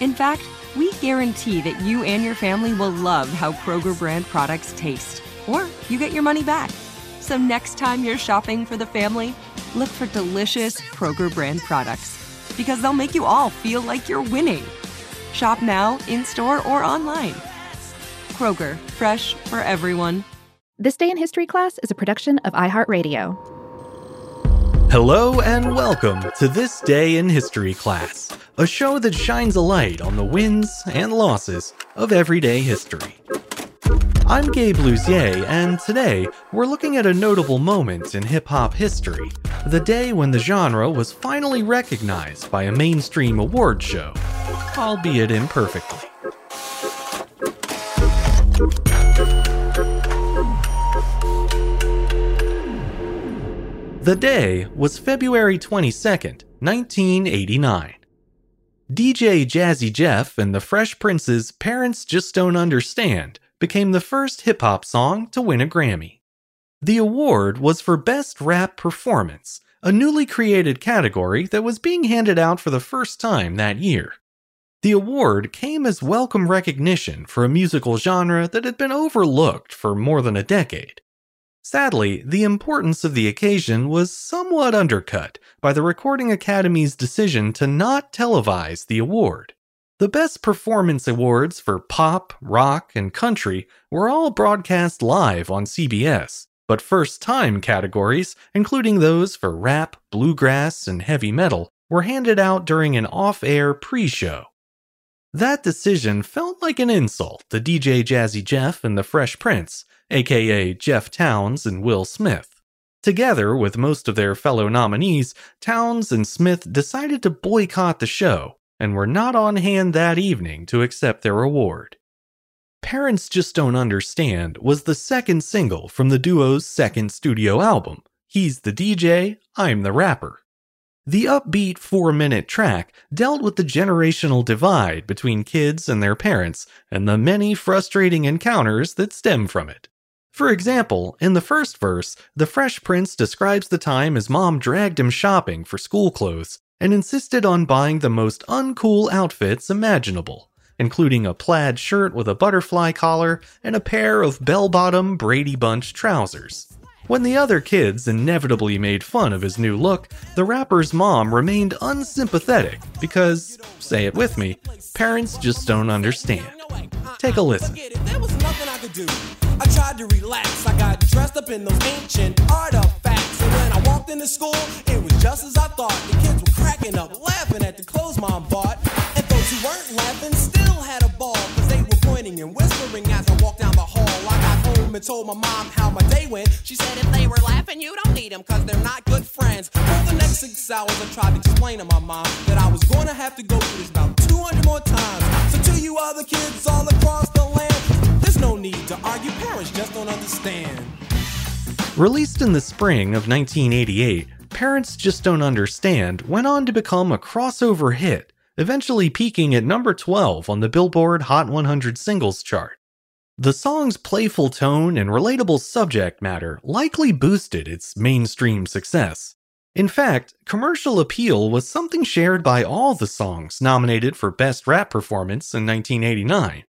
In fact, we guarantee that you and your family will love how Kroger brand products taste, or you get your money back. So next time you're shopping for the family, look for delicious Kroger brand products because they'll make you all feel like you're winning. Shop now, in store, or online. Kroger, fresh for everyone. This Day in History class is a production of iHeartRadio. Hello and welcome to This Day in History class, a show that shines a light on the wins and losses of everyday history. I'm Gabe Luzier, and today we're looking at a notable moment in hip hop history the day when the genre was finally recognized by a mainstream award show, albeit imperfectly. The day was February 22nd, 1989. DJ Jazzy Jeff and the Fresh Prince's Parents Just Don't Understand became the first hip hop song to win a Grammy. The award was for Best Rap Performance, a newly created category that was being handed out for the first time that year. The award came as welcome recognition for a musical genre that had been overlooked for more than a decade. Sadly, the importance of the occasion was somewhat undercut by the Recording Academy's decision to not televise the award. The Best Performance Awards for pop, rock, and country were all broadcast live on CBS, but first time categories, including those for rap, bluegrass, and heavy metal, were handed out during an off air pre show. That decision felt like an insult to DJ Jazzy Jeff and the Fresh Prince, aka Jeff Townes and Will Smith. Together with most of their fellow nominees, Townes and Smith decided to boycott the show and were not on hand that evening to accept their award. Parents Just Don't Understand was the second single from the duo's second studio album, He's the DJ, I'm the Rapper. The upbeat four minute track dealt with the generational divide between kids and their parents and the many frustrating encounters that stem from it. For example, in the first verse, the Fresh Prince describes the time his mom dragged him shopping for school clothes and insisted on buying the most uncool outfits imaginable, including a plaid shirt with a butterfly collar and a pair of bell bottom Brady Bunch trousers. When the other kids inevitably made fun of his new look, the rapper's mom remained unsympathetic because, say it with me, parents just don't understand. Take a listen. I tried to relax. I got dressed up in those ancient artifacts. And when I walked into school, it was just as I thought. The kids were cracking up, laughing at the clothes mom bought. And those who weren't laughing still had a ball. Cause they were pointing and whispering told my mom how my day went. She said if they were laughing, you don't need them cause they're not good friends. For the next six hours, I tried to explain to my mom that I was to have to go through this about 200 more times. So to you other kids all across the land, there's no need to argue. Parents just don't understand. Released in the spring of 1988, Parents Just Don't Understand went on to become a crossover hit, eventually peaking at number 12 on the Billboard Hot 100 Singles chart. The song's playful tone and relatable subject matter likely boosted its mainstream success. In fact, commercial appeal was something shared by all the songs nominated for Best Rap Performance in 1989.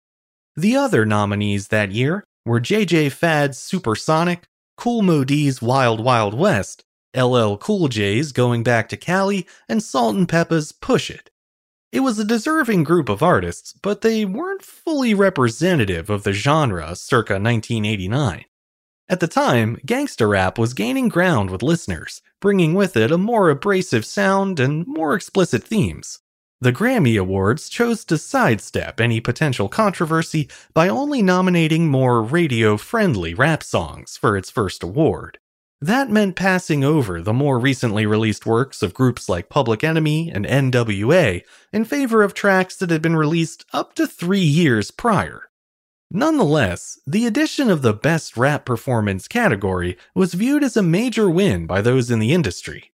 The other nominees that year were JJ Fad's Supersonic, Kool Moe Dee's Wild Wild West, LL Cool J's Going Back to Cali, and Salt-N-Pepa's Push It. It was a deserving group of artists, but they weren't fully representative of the genre circa 1989. At the time, gangsta rap was gaining ground with listeners, bringing with it a more abrasive sound and more explicit themes. The Grammy Awards chose to sidestep any potential controversy by only nominating more radio friendly rap songs for its first award. That meant passing over the more recently released works of groups like Public Enemy and NWA in favor of tracks that had been released up to three years prior. Nonetheless, the addition of the Best Rap Performance category was viewed as a major win by those in the industry.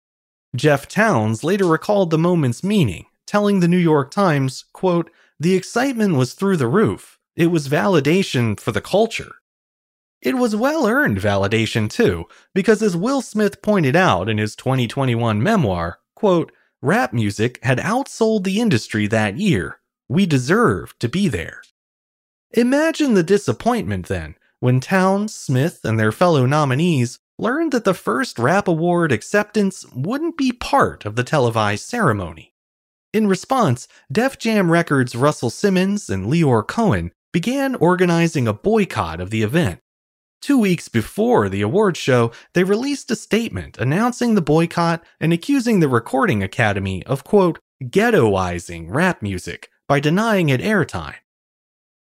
Jeff Townes later recalled the moment's meaning, telling the New York Times, quote, The excitement was through the roof. It was validation for the culture. It was well earned validation, too, because as Will Smith pointed out in his 2021 memoir, quote, rap music had outsold the industry that year. We deserved to be there. Imagine the disappointment then when Townes, Smith, and their fellow nominees learned that the first rap award acceptance wouldn't be part of the televised ceremony. In response, Def Jam Records' Russell Simmons and Lyor Cohen began organizing a boycott of the event Two weeks before the award show, they released a statement announcing the boycott and accusing the Recording Academy of, quote, ghettoizing rap music by denying it airtime.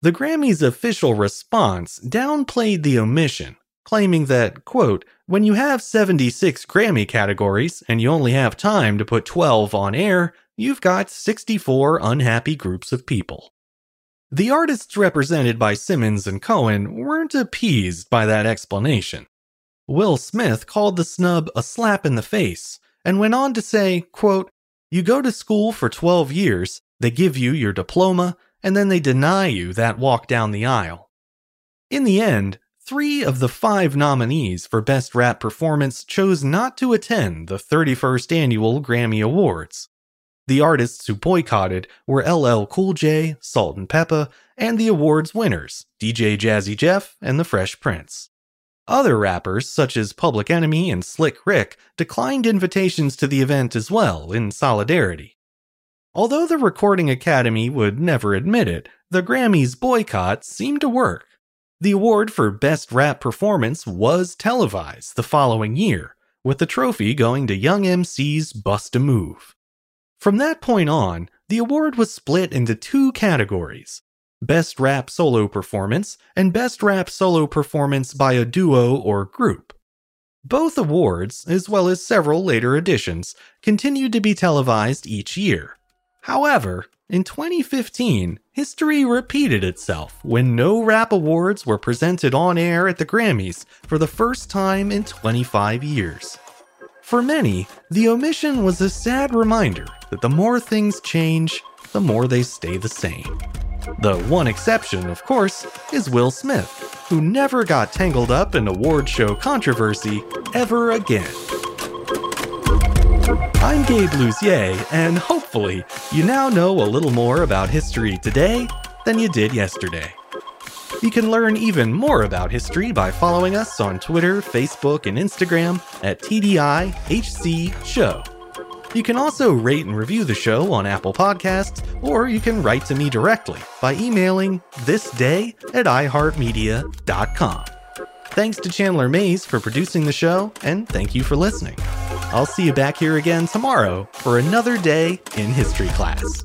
The Grammys' official response downplayed the omission, claiming that, quote, when you have 76 Grammy categories and you only have time to put 12 on air, you've got 64 unhappy groups of people. The artists represented by Simmons and Cohen weren't appeased by that explanation. Will Smith called the snub a slap in the face and went on to say, quote, You go to school for 12 years, they give you your diploma, and then they deny you that walk down the aisle. In the end, three of the five nominees for Best Rap Performance chose not to attend the 31st Annual Grammy Awards. The artists who boycotted were LL Cool J, Salt-N-Pepa, and the awards winners, DJ Jazzy Jeff and the Fresh Prince. Other rappers, such as Public Enemy and Slick Rick, declined invitations to the event as well in solidarity. Although the Recording Academy would never admit it, the Grammys boycott seemed to work. The award for Best Rap Performance was televised the following year, with the trophy going to Young MC's Bust a Move. From that point on, the award was split into two categories Best Rap Solo Performance and Best Rap Solo Performance by a Duo or Group. Both awards, as well as several later editions, continued to be televised each year. However, in 2015, history repeated itself when no rap awards were presented on air at the Grammys for the first time in 25 years. For many, the omission was a sad reminder that the more things change, the more they stay the same. The one exception, of course, is Will Smith, who never got tangled up in award show controversy ever again. I'm Gabe Luzier, and hopefully, you now know a little more about history today than you did yesterday. You can learn even more about history by following us on Twitter, Facebook, and Instagram at TDIHC Show. You can also rate and review the show on Apple Podcasts, or you can write to me directly by emailing thisday at iHeartMedia.com. Thanks to Chandler Mays for producing the show, and thank you for listening. I'll see you back here again tomorrow for another day in history class.